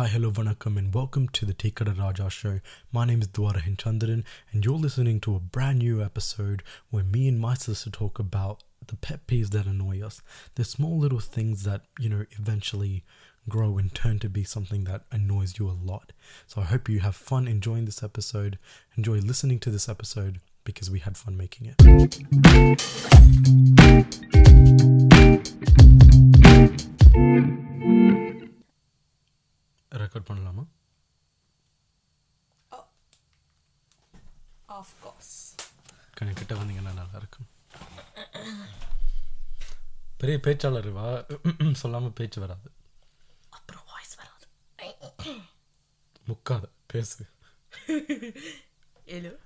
Hi, hello, vanakkam, and welcome to the Tikada Raja show. My name is Dwara Hinchandaran, and you're listening to a brand new episode where me and my sister talk about the pet peeves that annoy us. The small little things that, you know, eventually grow and turn to be something that annoys you a lot. So I hope you have fun enjoying this episode. Enjoy listening to this episode because we had fun making it. Record பண்ணலாமா? Of course. கொஞ்சம் கிட்ட வந்தீங்கன்னா நல்லா இருக்கும். பெரிய பேச்சாளர் வா சொல்லாம பேச்சு வராது. அப்புறம் வாய்ஸ் வராது. முக்காத பேசு. Hello.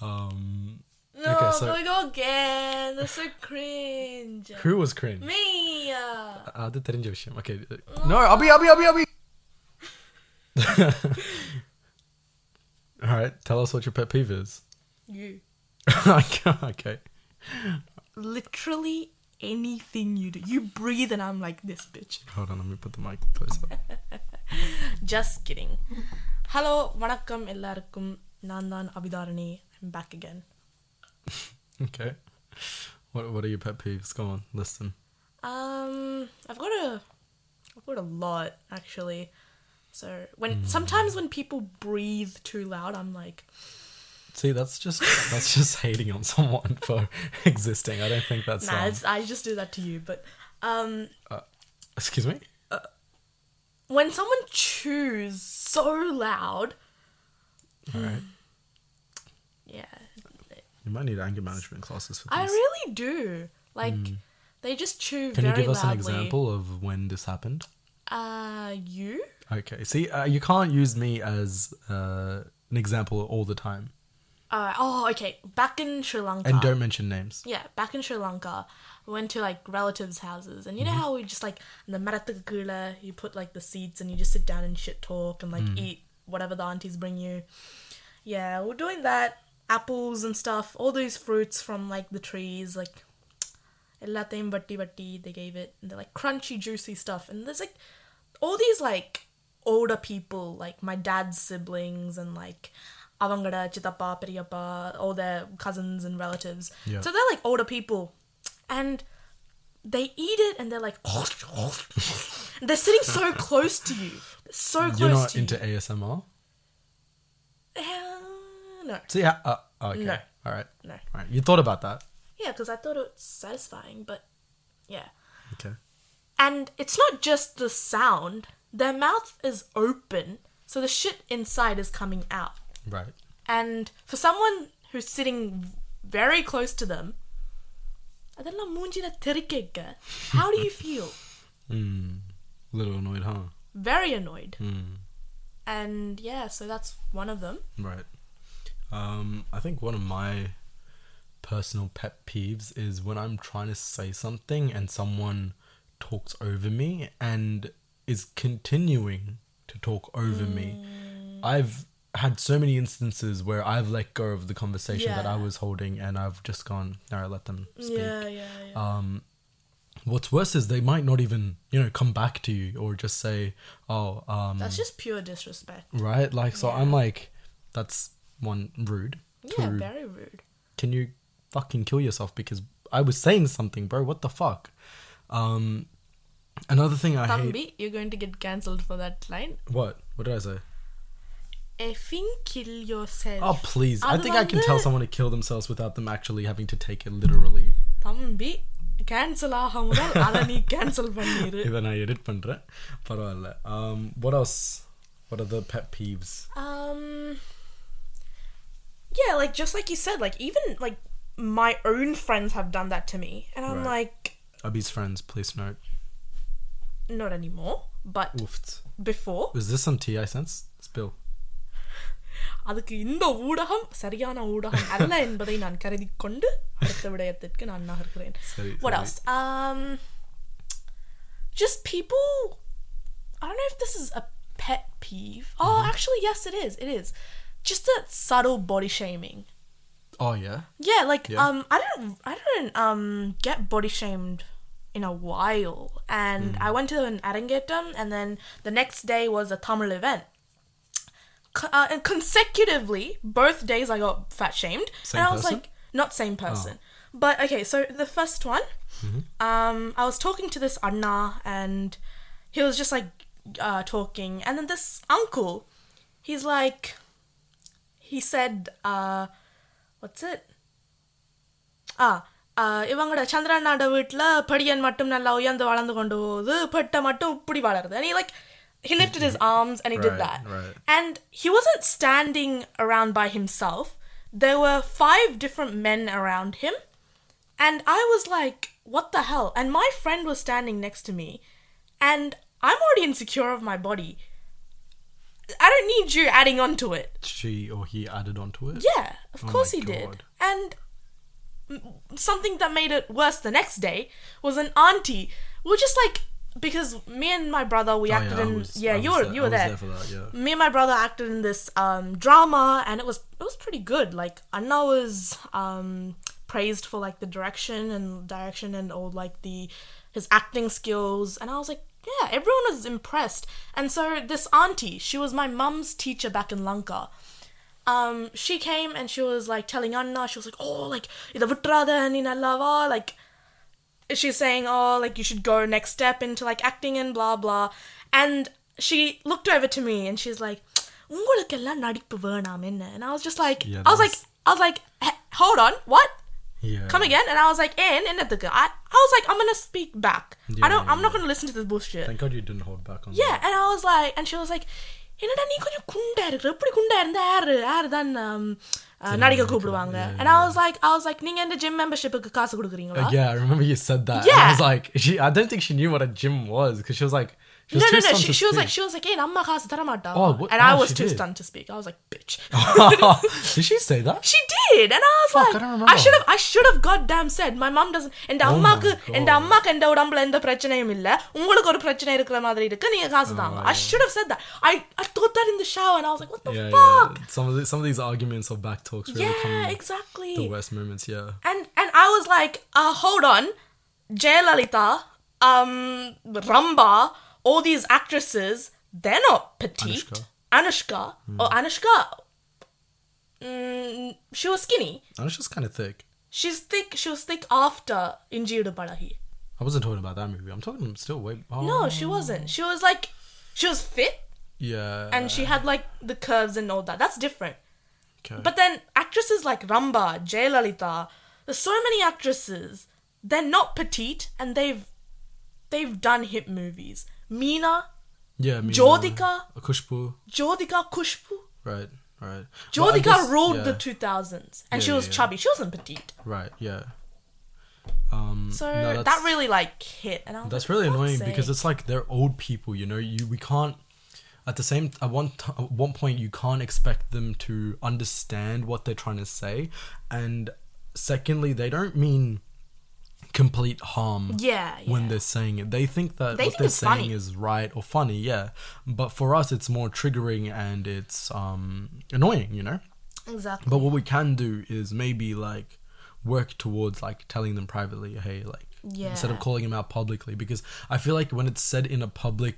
No, okay, so, can we go again? That's so cringe. Who was cringe? Me. Uh, Adı cringe Okay. Uh, no, abi abi abi be. All right, tell us what your pet peeve is. You. okay. Literally anything you do. You breathe and I'm like this bitch. Hold on, let me put the mic closer. Just kidding. Hello, வணக்கம் எல்லாருக்கும் Nandan Abitharany. I'm back again. Okay. What What are your pet peeves? Go on, listen. Um, I've got a, I've got a lot actually. So when sometimes when people breathe too loud, I'm like, See, that's just that's just hating on someone for existing. I don't think that's. nah, um, I just do that to you. But um, excuse me. Uh, when someone chews so loud, All right. yeah, You might need anger management classes for this. I really do. Like they just chew Can you very give us loudly. an example of when this happened? Uh, you? Okay. See, uh, you can't use me as uh, an example all the time, Uh, oh, okay. Back in Sri Lanka. and don't mention names. Yeah, back in Sri Lanka, we went to like relatives' houses, and you know how we just like in the marathakula, you put like the seats and you just sit down and shit talk and like eat whatever the aunties bring you. Yeah, we're doing that apples and stuff, all these fruits from like the trees, like Elatim bati bati. they gave it, and they're like crunchy, juicy stuff. And there's like all these like older people, like my dad's siblings and like avangara chitapa Periyappa, all their cousins and relatives. Yeah. So they're like older people. And they eat it and they're like they're sitting so close to you. So You're close You're not into you. ASMR? no See, uh, uh, okay. No. All right. no All right. You thought about that. yeah because i thought it was satisfying but yeah Okay. And it's not just the sound, their mouth is open, so the shit inside is coming out. Right. And for someone who's sitting very close to them, அதெல்லாம் மூஞ்சில தெறிக்க, how do you feel? Hmm. A little annoyed, huh? Very annoyed. Hmm. And yeah, so that's one of them. Right. Um, I think one of my personal pet peeves is when I'm trying to say something and someone talks over me and is continuing to talk over me. I've had so many instances where I've let go of the conversation that I was holding and I've just gone, right, let them speak. Yeah, yeah, yeah. Um, what's worse is they might not even, you know, come back to you or just say, oh, um, that's just pure disrespect. right? Like, so I'm like, that's one rude. Yeah, Two, very rude. can you fucking kill yourself because I was saying something, bro? What the fuck? Um, another thing I hate. Thambi, you're going to get cancelled for that line. What? What did I say? Effing kill yourself. Oh please! I அது think I can tell வந்து- someone to kill themselves without them actually having to take it literally. தம்பி cancel ஆக முதல் அதை நீ cancel பண்ணிரு இதை நான் edit பண்றேன் பரவாயில்ல um what else what are the pet peeves um yeah like just like you said like even like my own friends have done that to me and i'm Right. like Abby's friends please note not anymore but Oofed. before is this some tea I sense spill அதுக்கு இந்த ஊடகம் சரியான ஊடகம் அல்ல என்பதை நான் கருதி கொண்டு அடுத்த விடயத்திற்கு நான் நகர்கிறேன் சரி, what சரி. else um just people i don't know if this is a pet peeve oh Mm-hmm. actually yes it is it is just that subtle body shaming oh yeah Yeah, like Yeah. um, I don't, I don't um get body shamed in a while. And I went to an Arangetram, and then the next day was a Tamil event. Co- Uh, and consecutively, both days I got fat shamed. Same and I was person? like, not same person. But okay, so the first one, um, I was talking to this Anna, and he was just like uh, talking, and then this uncle, he's like, he said, uh, what's it? ஆ ஆ, இவங்களோட சந்திரனாட வீட்டில் படியன் மட்டும் நல்லா உயர்ந்து வளர்ந்து கொண்டு போகுது பெட்டை மட்டும் இப்படி வளருது and he like he lifted his arms and he did Right, that right. and he wasn't standing around by himself there were five different men around him and I was like what the hell and my friend was standing next to me and I'm already insecure of my body I don't need you adding on to it She or he added on to it. yeah, of Oh course he did. And something that made it worse the next day was an auntie. We were just like because me and my brother we Oh, acted yeah, in was- yeah you were there- you were there. there that, yeah. Me and my brother acted in this um, drama and it was it was pretty good. Like Anna was um, praised for like the direction and direction and all like the his acting skills and I was like yeah everyone was impressed and so this auntie she was my mum's teacher back in Lanka um, she came and she was like telling Anna, she was like, oh, like, இத விட்டுறாத நீ நல்லாவா like, she's saying, oh, like, you should go next step into like acting and blah blah. And she looked over to me and she's like, உங்களுக்கெல்லாம் நடிப்பு வேணாம் என்ன? And I was just like, Yeah, I was like, that's- I was like, "H- hold on, what? Yeah. Come again? And I was like, and என்னத்துக்கு? I, I was like, I'm gonna speak back. I Yeah, don't, yeah, I'm not gonna listen to this bullshit. Thank God you didn't hold back on Yeah, and I was like, and she was like, என்னடா நீ கொஞ்சம் குண்டா இருக்கிற எப்படி குண்டா இருந்தா யாரு யாரு தான் um, uh, நடிக்க கூப்பிடுவாங்க yeah, and I was like I was like நீங்க இந்த ஜிம் மெம்பர்ஷிப்புக்கு காசு கொடுக்குறீங்களா that. Uh, yeah, I remember you said that. and I Yeah. was like, she, I don't think she knew what a gym was because she was like, she was no, no, no. She, she was like, she was like, "Hey, amma khas dharamata," oh, what? and oh, I was too did. stunned to speak. I was like, "Bitch." did she say that? She did, and I was Fuck, like, "I, should have, I should have goddamn said." My mom doesn't. And oh அம்மாக்கு and அம்மாக்கு எந்த உடம்புல எந்த பிரச்சனையும் இல்ல problem you're இருக்கிற மாதிரி இருக்கு நீங்க காசு oh. தாங்க. I should have said that. I I thought that in the shower, and I was like, "What the yeah, fuck?" Yeah. Some of the, some of these arguments of back talks really yeah, come. Exactly. The worst moments, yeah. And and I was like, uh, hold on, Jayalalitha, um, Rambha all these actresses, they're not petite. Anushka. Anushka, or Anushka, mm, she was skinny. Anushka's kind of thick. She's thick. She was thick after Inji Iduppazhagi. I wasn't talking about that movie. I'm talking still way. Oh, No, she wasn't. She was like, she was fit Yeah. and she had like the curves and all that. That's different. Okay. But then actresses like Rambha, Jayalalitha, there's so many actresses. They're not petite and they've they've done hit movies. Meena, yeah, Jyothika, uh, Kushbu. Jyothika Kushbu. Right. Right. Well, Jyothika guess- ruled yeah, the 2000s and Yeah, she was yeah. chubby. She wasn't petite. Right. Yeah. Um. So no, that really like hit and I That's like, really annoying fuck's because it's like they're old people, you know. You we can't at the same at one t- at one point you can't expect them to understand what they're trying to say, and secondly, they don't mean complete harm Yeah, when they're saying it. They think that They what think they're saying funny. is right or funny, yeah. But for us, it's more triggering and it's um annoying, you know. exactly. But what we can do is maybe like work towards like telling them privately, hey, like instead of calling them out publicly, because I feel like when it's said in a public,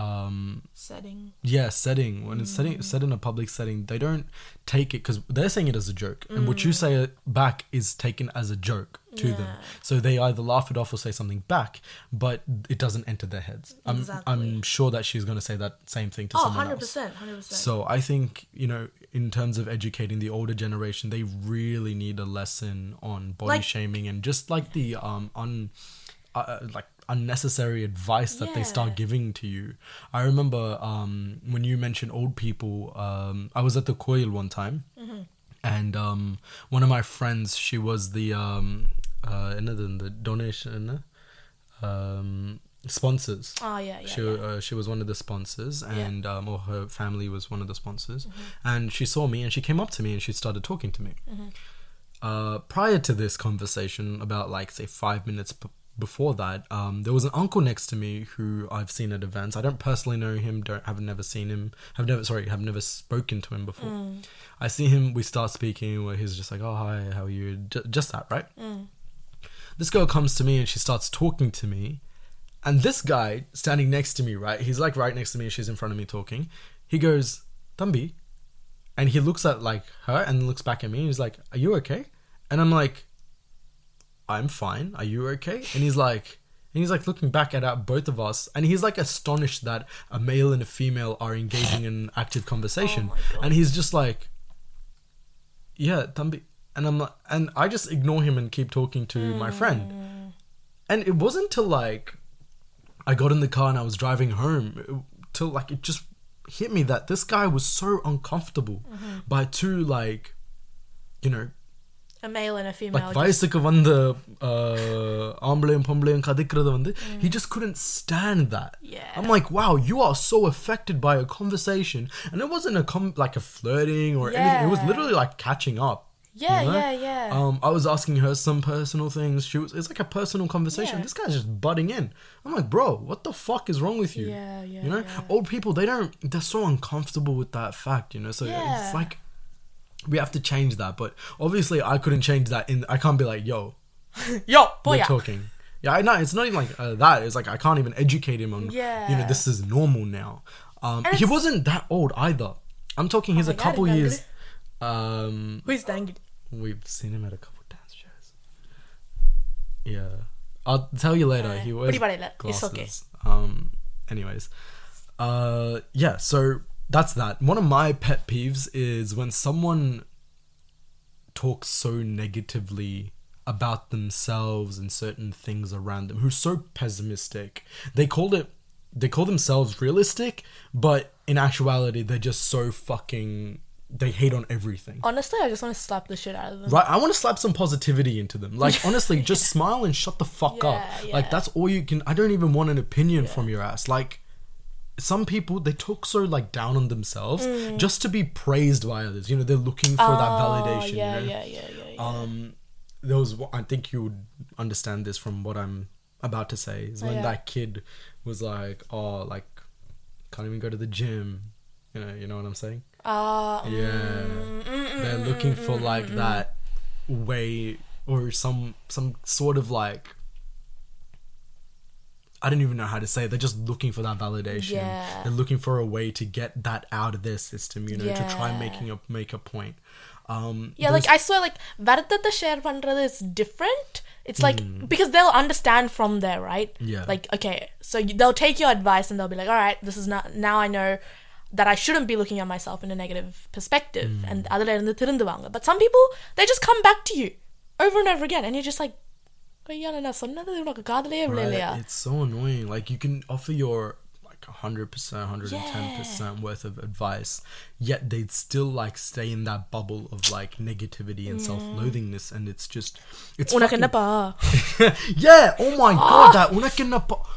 um, Setting. yeah, setting when it's setting set in a public setting, they don't take it because they're saying it as a joke, and what you say back is taken as a joke to them. So they either laugh it off or say something back, but it doesn't enter their heads. I'm I'm sure that she's gonna say that same thing to Oh, someone 100%. else. 100%. So I think you know, in terms of educating the older generation, they really need a lesson on body Like- shaming and just like the um un, uh, like unnecessary advice that they start giving to you. I remember um when you mentioned old people. Um, I was at the Koil one time, Mm-hmm. and um one of my friends, she was the um uh the donation um sponsors oh, yeah, yeah. she yeah. Uh, she was one of the sponsors and um, or her family was one of the sponsors Mm-hmm. and she saw me and she came up to me and she started talking to me Mm-hmm. uh, prior to this conversation about like say five minutes p- before that um, there was an uncle next to me who i've seen at events i don't personally know him don't have never seen him have never sorry have never spoken to him before Mm. i see him we start speaking where he's just like oh hi how are you J- just that right this girl comes to me and she starts talking to me. And this guy standing next to me, right? He's like right next to me she's in front of me talking. He goes, Tambi. And he looks at like her and looks back at me. And he's like, Are you okay? And I'm like, I'm fine. Are you okay? And he's like, and he's like looking back at uh, both of us, and he's like astonished that a male and a female are engaging in active conversation, Oh and he's just like, "Yeah, Tambi," and I'm like, and I just ignore him and keep talking to my friend, and it wasn't till like I got in the car and I was driving home till like it just hit me that this guy was so uncomfortable by two like, you know, A male and a female. like வயசுக்கு வந்த uh, ஆம்பளையும் பொம்பளையும் கதைக்கிறது வந்து he just couldn't stand that Yeah. I'm like wow you are so affected by a conversation and it wasn't a com- like a flirting or anything it was Yeah. literally like catching up Yeah, you know? yeah, yeah. um I was asking her some personal things she was it's like a personal conversation Yeah. this guy's just butting in I'm like bro what the fuck is wrong with you Yeah, yeah, you know yeah. old people they don't they're so uncomfortable with that fact you know so it's Yeah. like we have to change that. But obviously, I couldn't change that. In I can't be like, yo, yo, boy, we're talking. Yeah, I know. It's not even like uh, that. It's like I can't even educate him on. Yeah. You know, this is normal now. Um, he wasn't that old either. I'm talking. He's oh a couple years. Um, Who's Dangri? We've seen him at a couple dance shows. Yeah, I'll tell you later. Uh, he wears glasses. It's okay. Um. Anyways, uh, yeah. So that's that one of my pet peeves is when someone talks so negatively about themselves and certain things around them who's so pessimistic they called it they call themselves realistic but in actuality they're just so fucking they hate on everything Honestly, I just want to slap the shit out of them. Right, I want to slap some positivity into them. Like honestly, just smile and shut the fuck up. Yeah, Like that's all you can. I don't even want an opinion from your ass. Like some people, they talk so like down on themselves mm. just to be praised by others. You know, they're looking for that Mm. Oh, validation. Yeah, you know? yeah, yeah, yeah, yeah. Um, there was. I think you would understand this from what I'm about to say. Is oh, when Oh, yeah. that kid was like, "Oh, like, can't even go to the gym." You know, you know what I'm saying? Uh, Yeah, mm, they're looking for like that way or some some sort of like I don't even know how to say it. They're just looking for that validation. Yeah. They're looking for a way to get that out of their system, you know, yeah. to try making a make a point. Um, yeah, like I swear, like Varatata share pandrathu is different. It's like mm. because they'll understand from there, right? Yeah. Like okay, so they'll take your advice and they'll be like, all right, this is not now I know that I shouldn't be looking at myself in a negative perspective. Mm. And other than the But some people they just come back to you over and over again, and you're just like, ஐயா நான் சொன்னது உனக்கு காதலே Right, விழலையா? It's so annoying. Like you can offer your like hundred percent, hundred and ten percent worth of advice, yet they'd still like stay in that bubble of like negativity and self-loathingness, and it's just it's உனக்கு fucking- என்னப்பா? yeah. Oh my god, that உனக்கென்னப்பா fuck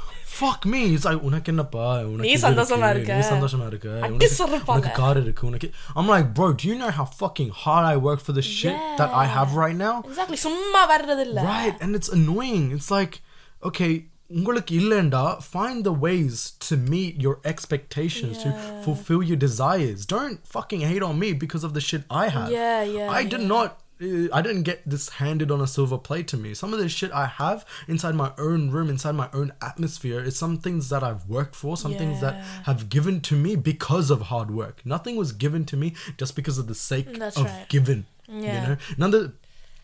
me. It's like உனக்கென்னப்பா உனக்கு நீ இது சந்தோஷமா இருக்கு, இருக்க. நீ சந்தோஷமா இருக்க அடி உனக்கு- சொல்லுப்பாங்க. உனக்கு கார் இருக்கு உனக்கு I'm like bro do you know how fucking hard I work for the shit that I have right now Exactly. சும்மா வர்றது இல்ல. Right, and it's annoying. It's like, okay, உங்களுக்கு இல்லைண்டா find the ways to meet your expectations to fulfill your desires. Don't fucking hate on me because of the shit I have. Yeah, yeah, I did yeah. not. I didn't get this handed on a silver plate to me. Some of the shit I have inside my own room, inside my own atmosphere, is some things that I've worked for, some things that have given to me because of hard work. Nothing was given to me just because of the sake That's of right. given. You know, none of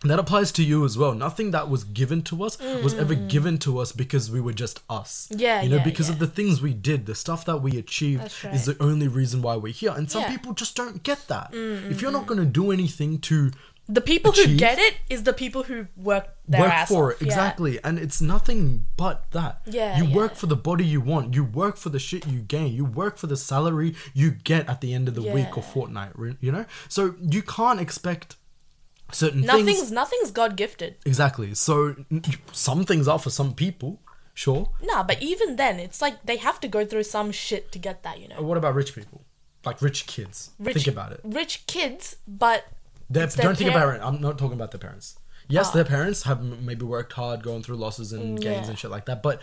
that applies to you as well. Nothing that was given to us was ever given to us because we were just us. Mm. Yeah, you know, yeah, because of the things we did, the stuff that we achieved That's is the only reason why we're here. And some Yeah. Mm, people just don't get that. If you're not going to do anything to The people who get it is the people who work their work for off. it exactly. And it's nothing but that. Yeah, you yeah. work for the body you want. You work for the shit you gain. You work for the salary you get at the end of the week or fortnight you know? So you can't expect certain Yeah. Nothing's things nothing's God gifted. exactly. So some things are for some people sure. Nah, but even then, it's like they have to go through some shit to get that. You know, what about rich people? Like rich kids. Rich, think about it. Rich kids, but Their- their don't think about it i'm not talking about their parents yes their parents have maybe worked hard going through losses and gains Mm, yeah. and shit like that but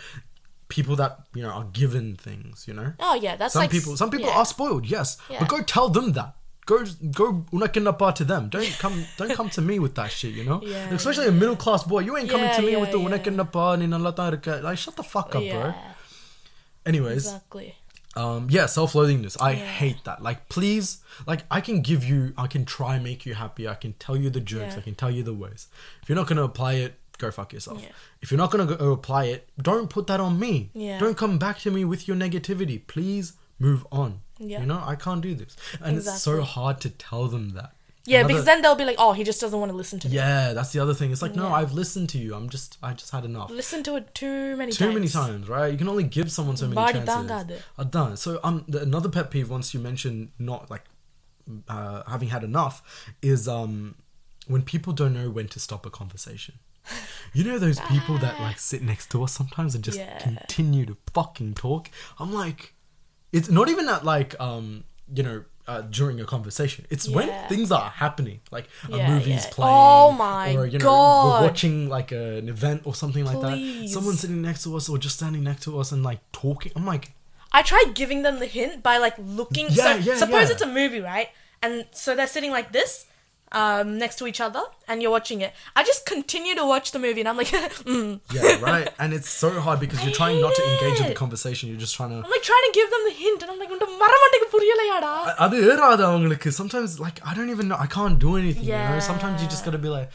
people that you know are given things you know Oh yeah, that's some like people some people yeah. are spoiled yes Yeah. but go tell them that go go unakinapa to them. Don't come don't come to me with that shit, you know? Yeah, Especially a middle class boy. You ain't coming to me with the unakinapa irukka. Like shut the fuck up, bro. Anyways, exactly. Um yeah self-loathingness i Yeah. hate that. Like please like i can give you i can try and make you happy. I can tell you the jokes Yeah. i can tell you the ways if you're not going to apply it go fuck yourself. Yeah. if you're not going to go apply it don't put that on me. Yeah. don't come back to me with your negativity. Please move on. Yeah. you know i can't do this. And it's so hard to tell them that Yeah, Another- because then they'll be like, oh, he just doesn't want to listen to me. yeah that's the other thing it's like no Yeah. i've listened to you i'm just i just had enough Listen to it too many too times. many times, right? You can only give someone so many chances. tangade. Adan. So um, the, another pet peeve once you mention not like uh, having had enough is um when people don't know when to stop a conversation. You know those people that like sit next to us sometimes and just Yeah. continue to fucking talk. I'm like, it's not even that like um you know. Uh, during a conversation. it's when things are happening, like a Yeah, movie's yeah. playing, Oh my or you know, God. we're watching like an event or something like that. Someone sitting next to us or just standing next to us and like talking. I'm like, I tried giving them the hint by like looking. Yeah, so yeah, suppose yeah. it's a movie, right? And so they're sitting like this, um, next to each other, and you're watching it. I just continue to watch the movie, and I'm like, mm. yeah, right. And it's so hard because you're trying not to hate engage in the it. conversation. You're just trying to. I'm like trying to give them the hint, and I'm like, "உன்ட மரமண்டைக்கு புரியலையாடா?" அது ஏறாது அவங்களுக்கு sometimes like I don't even know I can't do anything you know sometimes you just Yeah. gotta be like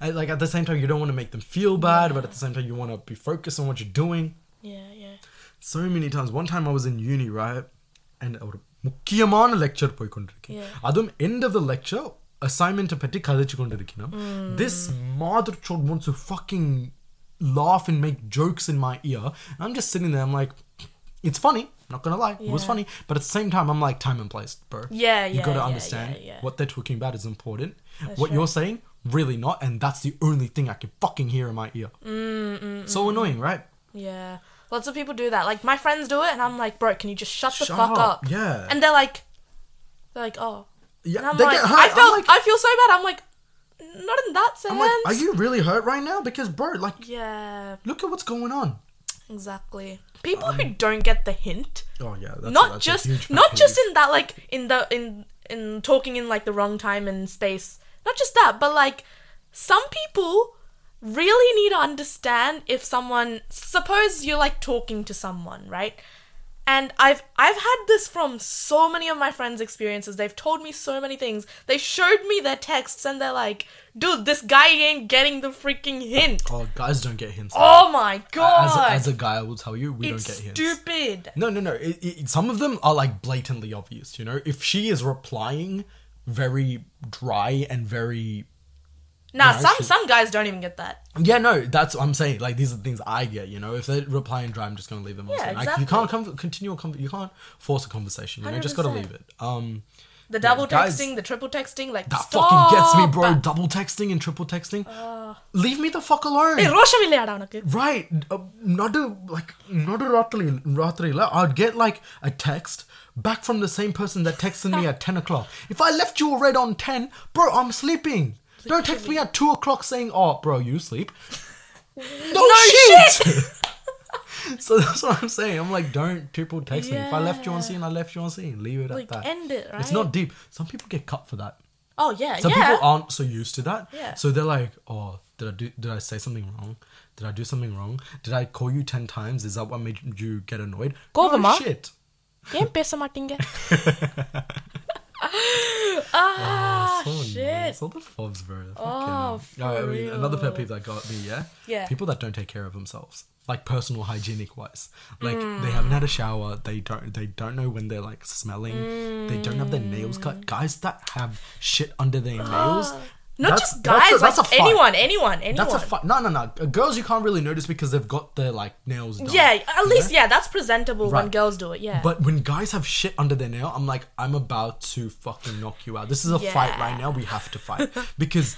and, like at the same time you don't want to make them feel bad but at the same time you want to be focused on what you're doing Yeah, yeah. so many times one time I was in uni right and ஒரு முக்கியமான lecture போய் கொண்டிருக்கேன் Yeah. அதுவும் end of the lecture assignment to കഥച്ചുകൊണ്ടിരിക്കണം this മാതൃ ചോഡ് wants to fucking laugh and make jokes in my ear. I'm just sitting there, I'm like, it's funny, not gonna lie, yeah. it was funny. But at the same time, I'm like, time and place, bro. Yeah, yeah. You gotta yeah, understand yeah, what they're talking about is important. That's what true. you're saying, really not. And that's the only thing I can fucking hear in my ear. Mm, mm, mm so mm. annoying, right? Yeah. Lots of people do that. Like, my friends do it, and I'm like, bro, can you just shut, shut the fuck up. up? Yeah. And they're like, they're like, oh, yeah, And I'm they like, get hurt. I felt, like, I feel so bad. I'm like, not in that sense. I'm like, are you really hurt right now? Because bro, like, Yeah, look at what's going on. exactly. People who um, don't get the hint, Oh yeah, that's not that's just not just in that like in the in in talking in like the wrong time and space. Not just that, but like some people really need to understand if someone suppose you're like talking to someone, right? And I've I've had this from so many of my friends' experiences. They've told me so many things. They showed me their texts and they're like, dude, this guy ain't getting the freaking hint. Oh, guys don't get hints. Oh my god. as a, as a guy, I will tell you, we it's don't get hints. stupid. No, no, no. It, it, some of them are like blatantly obvious. You know, if she is replying very dry and very Nah, some some guys don't even get that. Yeah, no, that's what I'm saying. Like these are the things I get. You know, if they reply and dry, I'm just gonna leave them. Yeah, exactly. Like, you can't com- continue a com- you can't force a conversation. You know, just gotta leave it. Um, the double yeah, guys, texting, the triple texting, like that stop. fucking gets me, bro. Double texting and triple texting. Uh, leave me the fuck alone. right, uh, not a like not a ratri ratri. I'd get like a text back from the same person that texted me at ten o'clock. If I left you already on ten, bro, I'm sleeping. Don't text me at two o'clock saying, "Oh, bro, you sleep." No, No shit. so that's what I'm saying. I'm like, don't triple text me. If I left you on Yeah. scene, I left you on scene. Leave it Like at that. end it, right? It's not deep. Some people get cut for that. Oh yeah, Some yeah. people aren't so used to that. Yeah. So they're like, oh, did I do? Did I say something wrong? Did I do something wrong? Did I call you ten times? Is that what made you get annoyed? கோவமா? No shit. ஏன் பேச மாட்டீங்க? Ah, ah, so shit. Nice. All the fobs, bro. Oh, Fucking- Oh, for I mean, another pet real. peeve that got me, yeah. Yeah. People that don't take care of themselves, like personal hygienic wise, like mm. they haven't had a shower. They don't. They don't know when they're like smelling. They don't have their nails cut. Mm. Guys that have shit under their nails. Ah. Not that's- just that's guys, a- that's like a anyone, anyone, anyone. That's a fight. No, no, no. Girls, you can't really notice because they've got their like nails done. yeah, at least know? yeah, that's presentable when girls do it. Yeah. But when guys have shit under their nail, I'm like, I'm about to fucking knock you out. This is a fight right now. We have to fight because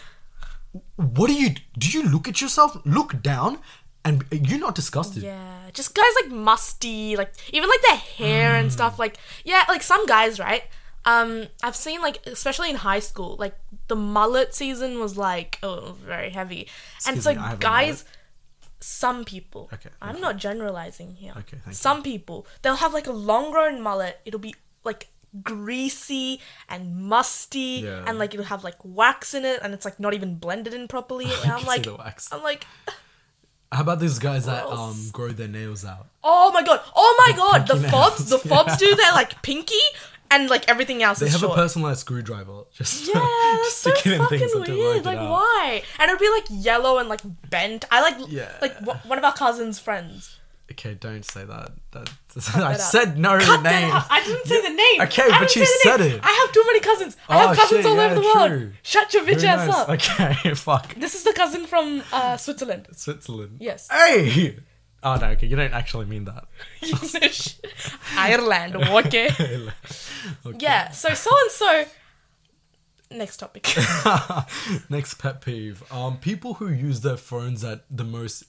what do you do? You look at yourself, look down, and you're not disgusted. Yeah, just guys like musty, like even like their hair and mm. stuff. Like yeah, like some guys, right? Um, I've seen like especially in high school, like the mullet season was like oh very heavy, and Excuse it's like me, I have a guys. Some people. Okay, I'm not generalizing here. Okay, thank you. Some people they'll have like a long grown mullet. It'll be like greasy and musty Yeah. and like it'll have like wax in it and it's like not even blended in properly. And I'm like the wax. I'm like How about these guys that um grow their nails out? Oh my god! Oh my The god! The fobs, nails, the fobs do their like pinky and like everything else They have short. a personalized screwdriver. Just yeah, that's so fucking weird. Like why? And it'd be like yellow and like bent. I like Yeah. like w- one of our cousin's friends. Okay, don't say that. that I said no Cut name. I didn't say the name. Okay, but you said name. it. I have too many cousins. I Oh, have cousins shit, all yeah, over the world. true. Shut your bitch ass up. Okay, fuck. This is the cousin from uh, Switzerland. Switzerland. Yes. Hey. Oh no, okay, you don't actually mean that. Ireland. Okay. okay. Yeah. So so and so. Next topic. Next pet peeve. Um, people who use their phones at the most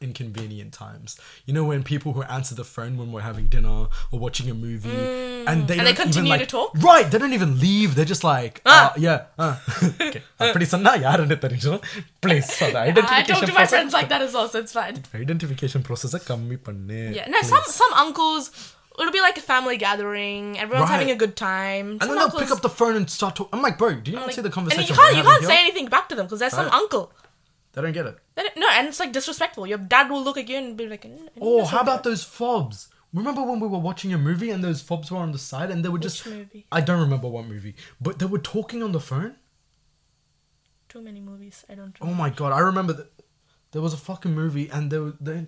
inconvenient times. You know when people who answer the phone when we're having dinner or watching a movie mm. and they and they continue even, like, to talk. Right, they don't even leave. They're just like, ah. uh, yeah, uh. okay. Uh. Please, for the identification I talk to my process. friends like that as well, so it's fine. Identification process. Yeah, no, some some uncles. It'll be like a family gathering. Everyone's right. having a good time. Some and then they'll pick up the phone and start talking. I'm like, bro, do you not like, see the conversation? And you can't, you can't say anything back to them because there's some uncle. They don't get it. They don't- no, and it's like disrespectful. Your dad will look at you and be like, "Mm, mm, Oh, how about those fobs? Remember when we were watching a movie and those fobs were on the side and they were just. Movie? I don't remember what movie, but they were talking on the phone. too many movies? I don't. Oh my god, I remember that there was a fucking movie and they were they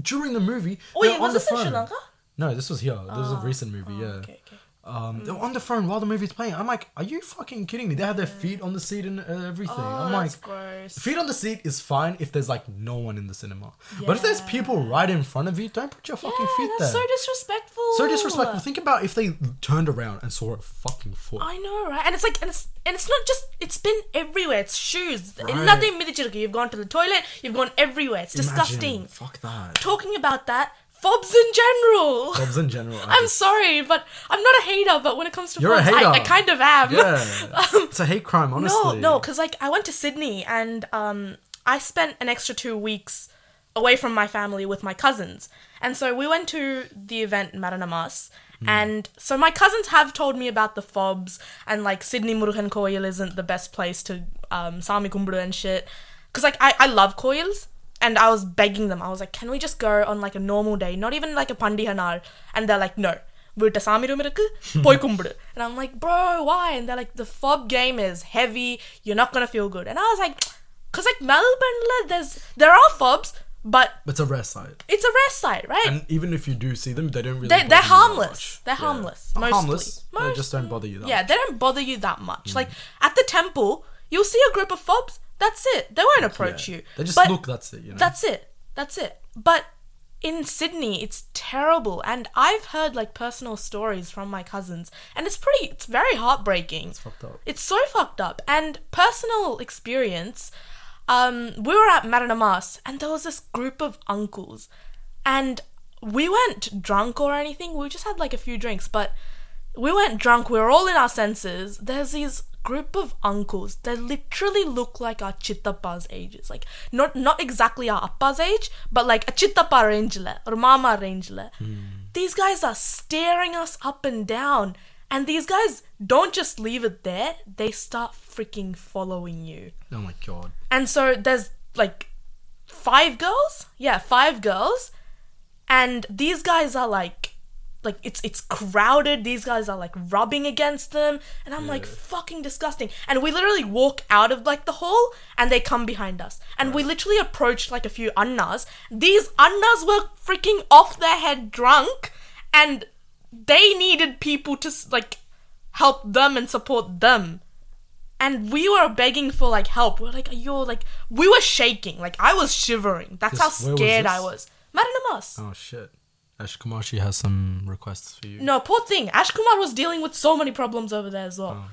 during the movie. Oh, yeah, was this in. Sri Lanka? No, this was here. This was a Oh. recent movie. Oh, yeah. Okay. Um, were on the phone while the movie's playing. I'm like, are you fucking kidding me? They have their feet on the seat and everything. Oh, I'm that's like, gross. feet on the seat is fine if there's like no one in the cinema. But if there's people right in front of you, don't put your fucking yeah, feet that's there. so disrespectful. So disrespectful. Think about if they turned around and saw a fucking foot. I know, right? And it's like, and it's and it's not just. It's been everywhere. It's shoes. Right. Nothing. You've gone to the toilet. You've gone everywhere. It's Imagine. disgusting. Fuck that. Talking about that, fobs in general. Fobs in general. I I'm just- sorry, but I'm not a hater. But when it comes to You're a fobs, I, I kind of am. yeah. it's a hate crime, honestly. No, no, because like I went to Sydney and um I spent an extra two weeks away from my family with my cousins, and so we went to the event in Maranamas. Hmm. And so my cousins have told me about the fobs and like Sydney Murugan Koil isn't the best place to um Sami Kumburu and shit. Cause like I, I love koils and I was begging them. I was like, can we just go on like a normal day, not even like a pandihanal? And they're like, no. வீட்டு சாமி room இருக்கு போய் கும்பிடு and I'm like bro why and they're like the fob game is heavy you're not gonna feel good and I was like cause like Melbourne there's there are fobs but It's a rare sight. it's a rest site right And even if you do see them, they don't really. They- bother they're you that harmless. much. They're Yeah. harmless, Not mostly. harmless. They just don't bother you that yeah much. they don't bother you that much like at the temple you'll see a group of fobs that's it they won't approach Yeah. you They just But- look, that's it, you know? That's it. That's it. But in Sydney, it's terrible. And I've heard like personal stories from my cousins, and it's pretty, it's very heartbreaking. It's fucked up. It's so fucked up. And personal experience, um, we were at Maranamas, and there was this group of uncles, and we weren't drunk or anything. We just had like a few drinks, but we weren't drunk. We were all in our senses. There's these group of uncles. They literally look like our chittappa's ages. Like not not exactly our appa's age, but like a chittappa range le, or mama range le. Hmm. These guys are staring us up and down. And these guys don't just leave it there, they start freaking following you. Oh my god. And so there's like five girls? Yeah, five girls. And these guys are like like it's it's crowded. These guys are like rubbing against them and I'm like fucking disgusting. And we literally walk out of like the hall and they come behind us. And we literally approached like a few annas. These annas were freaking off their head drunk and they needed people to like help them and support them and we were begging for like help. We are like, Are you're like, we were shaking. Like I was shivering. That's how where was scared I was. Marinamas. Oh shit. Ash Kumashi has some requests for you. No, poor thing. Ash Kumar was dealing with so many problems over there as well.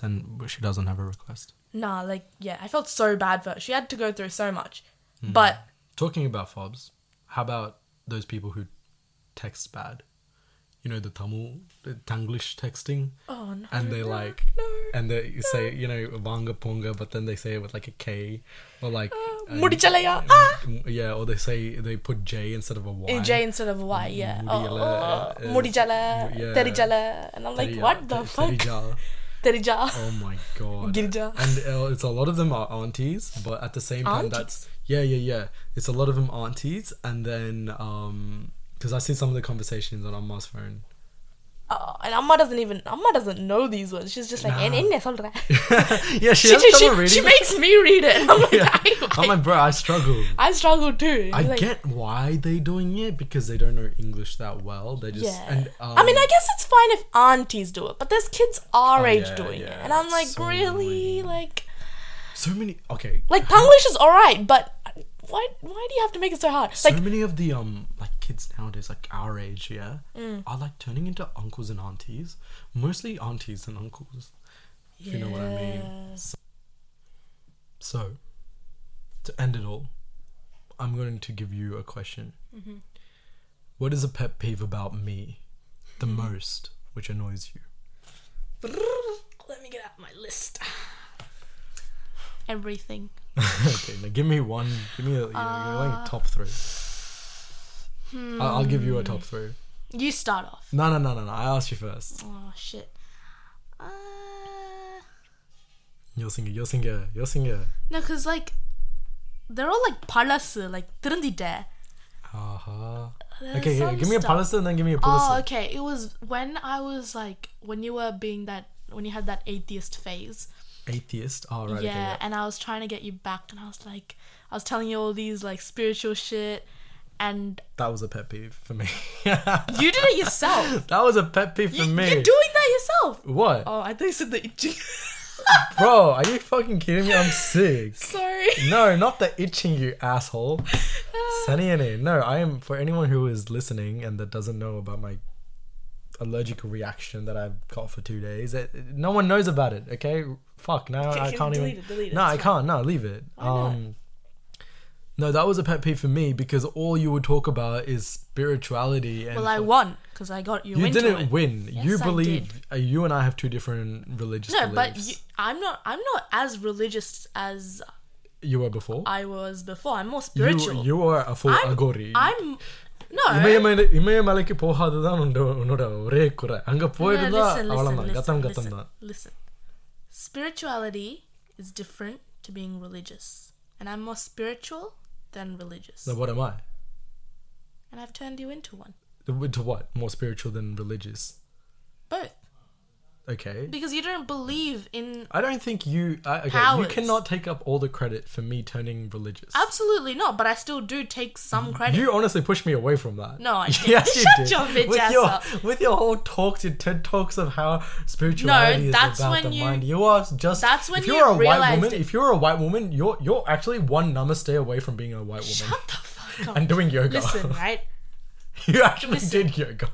Then she doesn't have a request. Nah, like yeah, I felt so bad for her. She had to go through so much. Hmm. But Talking about fobs, how about those people who text bad? You know the Tamil, the Tanglish texting, oh no. and they no, like, no. and they say you know vanga ponga, but then they say it with like a K, or like Oh முடிச்சலையா Mm, Yeah, or they say they put J instead of a Y. J instead of Y, yeah. Oh, முடியல, uh, முடிச்சல, yeah. தெரிச்சல. And I'm like, Theriya- what the Th- fuck? Therija. தெரிஜா. Oh my god. Girja. And uh, it's a lot of them are aunties, but at the same time, that's yeah, yeah, yeah. It's a lot of them aunties, and then um, because I see some of the conversations on Amma's phone. uh, and Amma doesn't even Amma doesn't know these words. She's just like no. Enne solra. yeah, she, she, she, reading she makes me read it. I'm like, yeah. I, like, I'm like, bro, I struggle. I struggle too. I like, get why they doing it because they don't know English that well. They just yeah. and um, I mean, um, I guess it's fine if aunties do it, but there's kids our oh, age yeah, doing yeah. it, and I'm like, so really, like, so many. Okay, like Tanglish is alright, but why, why do you have to make it so hard? so Like, many of the um like kids nowadays, like our age, yeah, Mm. are like turning into uncles and aunties. Mostly aunties and uncles. If you know what I mean. yeah. So, to end it all, I'm going to give you a question. Mm-hmm. What is a pet peeve about me, the Mm-hmm. most, which annoys you? Let me get out my list. Everything. okay, now give me one. Give me a, you know, like uh, top three. Hmm. I'll, I'll, give you a top hmm. three. You start off. No, no, no, no, no. I asked you first. Oh shit. Uh... You'll sing it. You'll sing it. You'll sing it. No, cause like they're all like palasu, like trendy there. Uh huh. Okay, yeah, give me a palasu and then give me a palasu. Oh, okay. It was when I was like when you were being that when you had that atheist phase. Atheist. Oh, right. yeah, Okay, yeah. and I was trying to get you back, and I was like, I was telling you all these like spiritual shit, and That was a pet peeve for me. you did it yourself. that was a pet peeve for You, me. You're doing that yourself. what? Oh, I thought you said the itching. Bro, are you fucking kidding me? I'm sick. Sorry. No, not the itching, you asshole. Sunny and Saniane. No, I am, for anyone who is listening and that doesn't know about my allergic reaction that I've got for two days, it, no one knows about it, okay? fuck now I can't delete even. It, delete it, no, I can't. No, leave it. Um, no, that was a pet peeve for me because all you would talk about is spirituality. And well, I won because I got you. You didn't it. win. Yes, you believe. Uh, you and I have two different religious. No, beliefs. but you, I'm not. I'm not as religious as you were before. I was before. I'm more spiritual. You, you are a full I'm, Aghori. I'm no. Imayamalai இமயமலைக்கு போகாததான் உன்னோட ஒரே குறை அங்க போயிட்டு தான் அவ்வளவுதான் கத்தம் கத்தம் தான் Listen. Spirituality is different to being religious, and I'm more spiritual than religious. so what am I And I've turned you into one. to what more spiritual than religious. Okay Because you don't believe in. I don't think you I, okay you cannot take up all the credit for me turning religious Absolutely not, but I still do take some credit. you honestly pushed me away from that No, I didn't. yes you Shut did your bitch with ass your up. with your whole talks your TED talks of how spirituality is that's about when the you- mind you are just that's when if you you're a white woman it. if you're a white woman you're you're actually one namaste away from being a white woman Shut the fuck up. and doing yoga Listen, right? you actually Listen. did yoga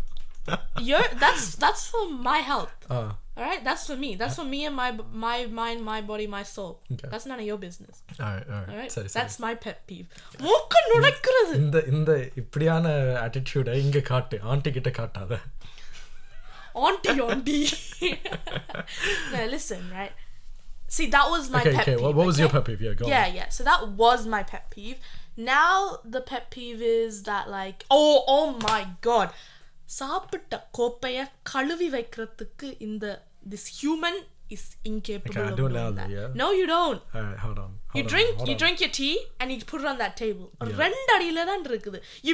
You're that's that's for my health. uh All right, that's for me. That's for me and my my mind, my body, my soul. Okay. That's none of your business. alright alright All right, சரி சரி that's my pet peeve. மூக்கு நுழைக்கிறது. இந்த இந்த இப்படியான attitude இங்க காட்டு aunty கிட்ட காட்டாத Auntie, auntie. no, listen, right? See, that was my okay pet okay peeve. what, what was okay? your pet peeve yeah go Yeah, on. yeah. So that was my pet peeve. Now the pet peeve is that like oh oh my god. சாப்பிட்ட கோப்பைய கழுவி வைக்கிறதுக்கு இந்த this human is incapable Okay, I of do it doing now, that. yeah. No, you don't. alright hold on You hold on, drink hold you on. drink your tea and you put it on that table. ரெண்டு அடியில தான் இருக்குது. You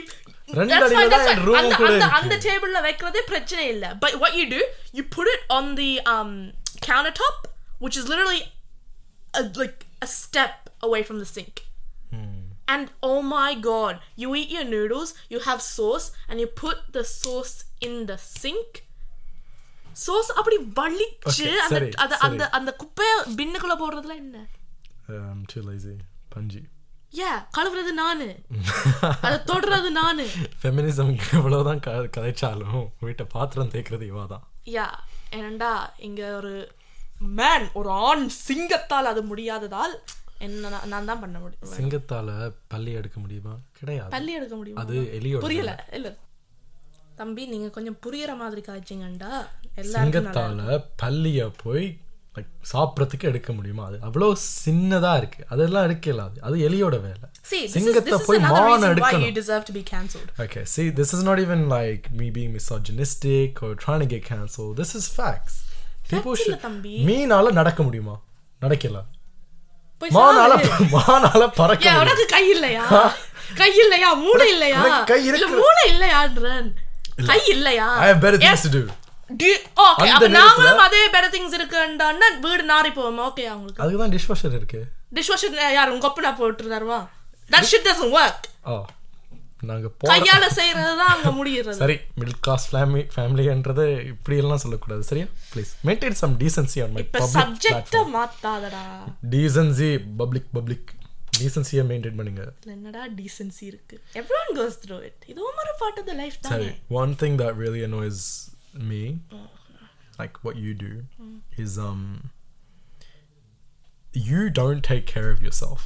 ரெண்டு that's அடியில fine, தான் that's N fine. room அந்த கூட அந்த இருக்கு. அந்த டேபிள்ல வைக்கிறதே பிரச்சனை இல்ல. But what you do, you put it on the um countertop, which is literally a, like a step away from the sink. Hmm. And oh my god, you eat your noodles, you have sauce, and you put the sauce in the sink. sauce அப்படி வலிச்சு Okay, அந்த சரி, அந்த சரி. அந்த அந்த குப்பைய பின்னுக்குள்ள போடுறதுல என்ன I'm too lazy பஞ்சு ஏ கழுவுறது நானு அதை தொடுறது நானு ஃபெமினிசம் எவ்வளவுதான் க கதைச்சாலும் வீட்டை பாத்திரம் தேய்க்கிறது இவா தான் யா ஏனண்டா இங்க ஒரு மேன் ஒரு ஆண் சிங்கத்தால் அது முடியாததால் என்ன நான் தான் பண்ண முடியும். சிங்கத்தால பள்ளி எடுக்க முடியுமா? கிடையாது. பள்ளி எடுக்க முடியும்? அது எலியோட புரியல. இல்ல. தம்பி நீங்க கொஞ்சம் புரியற மாதிரி காய்ச்சிங்கண்டா. சிங்கத்தால பள்ளிய போய் சாப்பிட்றதுக்கு எடுக்க முடியுமா? அது அவ்வளோ சின்னதா இருக்கு. அதெல்லாம் எடுக்க இல்லாது அது எலியோட வேலை. See, this is, சிங்கத்தை போய் மான் எடுக்கணும். you deserve to be cancelled. Okay, see, this is not even like me being misogynistic or trying to get cancelled. This is facts. People should. தம்பி. மீனால நடக்க முடியுமா? நடக்கல. போய் மானால. மானால பறக்க உனக்கு கை இல்லையா? கை இல்லையா? மூளை இல்லையா? கை இருக்கு. மூளை இல்லையான்றன். கை இல்லையா? I have better things to do. Okay அப்ப நாங்களும் அதே பெட்டர் திங்ஸ் இருக்குன்னா வீடு நாரி போவோம். ஓகே அவங்களுக்கு அதுக்கு தான் டிஷ் வாஷர் இருக்கு. டிஷ் வாஷர் யார் உங்க அப்பா போட்டுருந்தாருவா? தட் ஷிட் டசன்ட் ஒர்க் ஓ நாங்க போ கையால செய்யறது தான் அங்க முடியறது சரி மிடில் கிளாஸ் ஃபேமிலி ஃபேமிலின்றது இப்படி எல்லாம் சொல்லக்கூடாது சரியா please maintain some decency on my இப்ப பப்ளிக் சப்ஜெக்ட மாத்தாதடா டீசன்சி பப்ளிக் பப்ளிக் டீசன்சியை மெயின்டைன் பண்ணுங்க இதுல என்னடா டீசென்சி இருக்கு எவ்ரிவன் கோஸ் த்ரூ இட் இதுவும் ஒரு பார்ட் ஆஃப் த லைஃப் தானே Sorry, one thing that really annoys me, like what you do, is um you don't take care of yourself.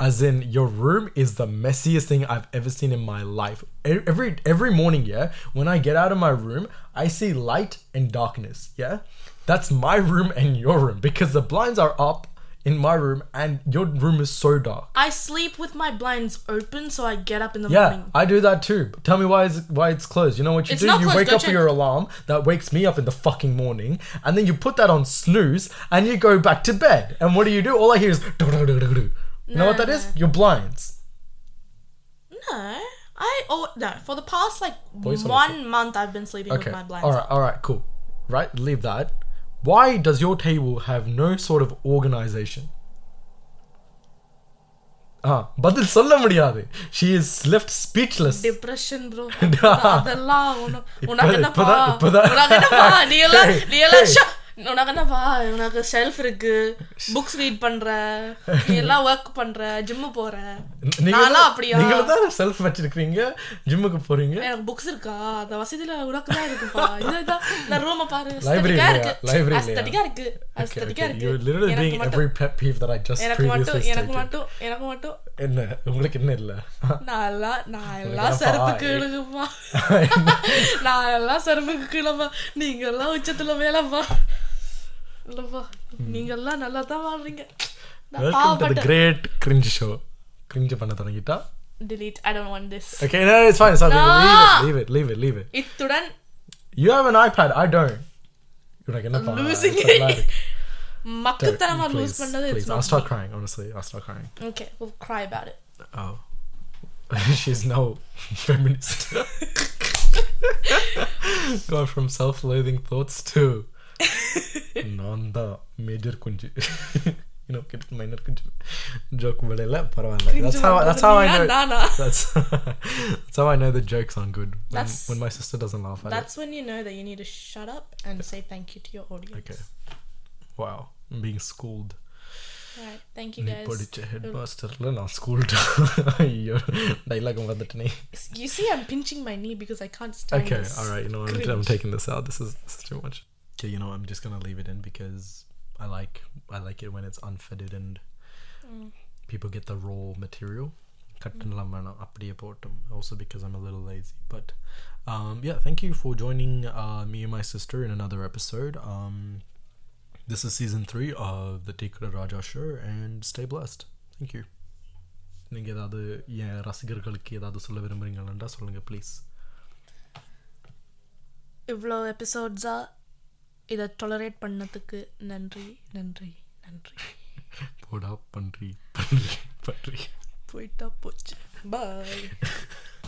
as in, your room is the messiest thing I've ever seen in my life. Every every morning, yeah, when I get out of my room, I see light and darkness. Yeah, that's my room and your room because the blinds are up in my room and your room is so dark. I sleep with my blinds open so I get up in the Yeah, morning. I do that too. Tell me why is why it's closed. You know what you It's do? You closed, wake up for your alarm that wakes me up in the fucking morning, and then you put that on snooze, and you go back to bed. And what do you do? All I hear is. You know what that is? Your blinds. No. I oh no. For the past like Voice on one month I've been sleeping Okay. with my blinds All right. up. All right. Cool. Right. Leave that. Why does your table have no sort of organization? ஆ பதில் சொல்ல முடியாது she is left speechless depression bro அதெல்லாம் உன- இப்ப- உனக்கு என்னப்பா இப்பதான்- இப்பதான். உனக்கு என்னப்பா நீ எல்லாம் Hey, நீ எல்லாம் hey. ஷ- உனக்கு என்னப்பா உனக்கு ஷெல்ஃப் இருக்கு புக்ஸ் ரீட் பண்ற எல்லாம் ஒர்க் பண்ற ஜிம்மு போற. நான்லாம் அப்படியா? நீங்க தான் செல்ஃப் வச்சிருக்கீங்க ஜிம்முக்கு போறீங்க? எனக்கு புக்ஸ் இருக்கா? அந்த வசதியில உனக்கு தான் இருக்குப்பா இதுதான் நான் ரூம பாரு. இல்லையா? இருக்கு? அஸ்தட்டிக்கா இருக்கு. அஸ்தட்டிக்கா. இருக்கு. Literally எனக்கு மட்டும் every pet peeve that I just எனக்கு மட்டும் எனக்கு. மட்டும் எனக்கு மட்டும் என்ன? உங்களுக்கு என்ன இல்ல? நான் எல்லாம் நான் எல்லாம்? செருப்புக்கு இழுகுப்பா. நான் எல்லாம் செருப்புக்கு கீழப்பா நீங்க எல்லாம் உச்சத்துல மேலப்பா இல்லப்பா நீங்க எல்லாம் நல்லா தான் வாழ்றீங்க நான் welcome to the பாவப்பட்டேன் great cringe show cringe பண்ண தொடங்கிட்டா delete i don't want this Okay, no, it's fine. It's fine. No! Leave it. Leave it. Leave it. Leave it. இத்துடன் You have an iPad. I don't. உனக்கு என்னப்பா? Losing இதெல்லாம் இருக்கு. மக்கத்தனமா Please, loose பண்ணது please. it's I'll not start crying. Honestly, I'll start crying. okay we'll cry about it Oh. She's no feminist. Gone from self-loathing thoughts to நான் தான் major குஞ்சு you know get minor குஞ்சு joke விடல பரவாயில்ல that's how that's how I know நானா? that's that's how I know the jokes aren't good when, That's- when my sister doesn't laugh at that's when you know that you need to shut up and say thank you to your audience it okay wow I'm being schooled Alright, thank you நீ guys படிச்ச head மாஸ்டர்ல நான் schooled ஐயோ dialogue வந்துட்டனே you see i'm pinching my knee because i can't stand Okay, this all right. You know, I'm, I'm cringe. taking this out. This is this is too much. Okay, you know, I'm just gonna leave it in because I like I like it when it's unfettered and people get the raw material. கட்டணலாம் வேணாம் அப்படியே போட்டும் also because I'm a little lazy but um, yeah thank you for joining uh, me and my sister in another episode um, this is season 3 of the Tikra Raja show and stay blessed thank you நீங்கள் ஏதாவது என் ரசிகர்களுக்கு ஏதாவது சொல்ல விரும்புறீங்களா சொல்லுங்கள் please இவ்வளோ எபிசோட்ஸா இதை tolerate பண்ணதுக்கு நன்றி நன்றி நன்றி. போடா பன்றி பன்றி பன்றி. போயிட்டா போச்சு. பாய்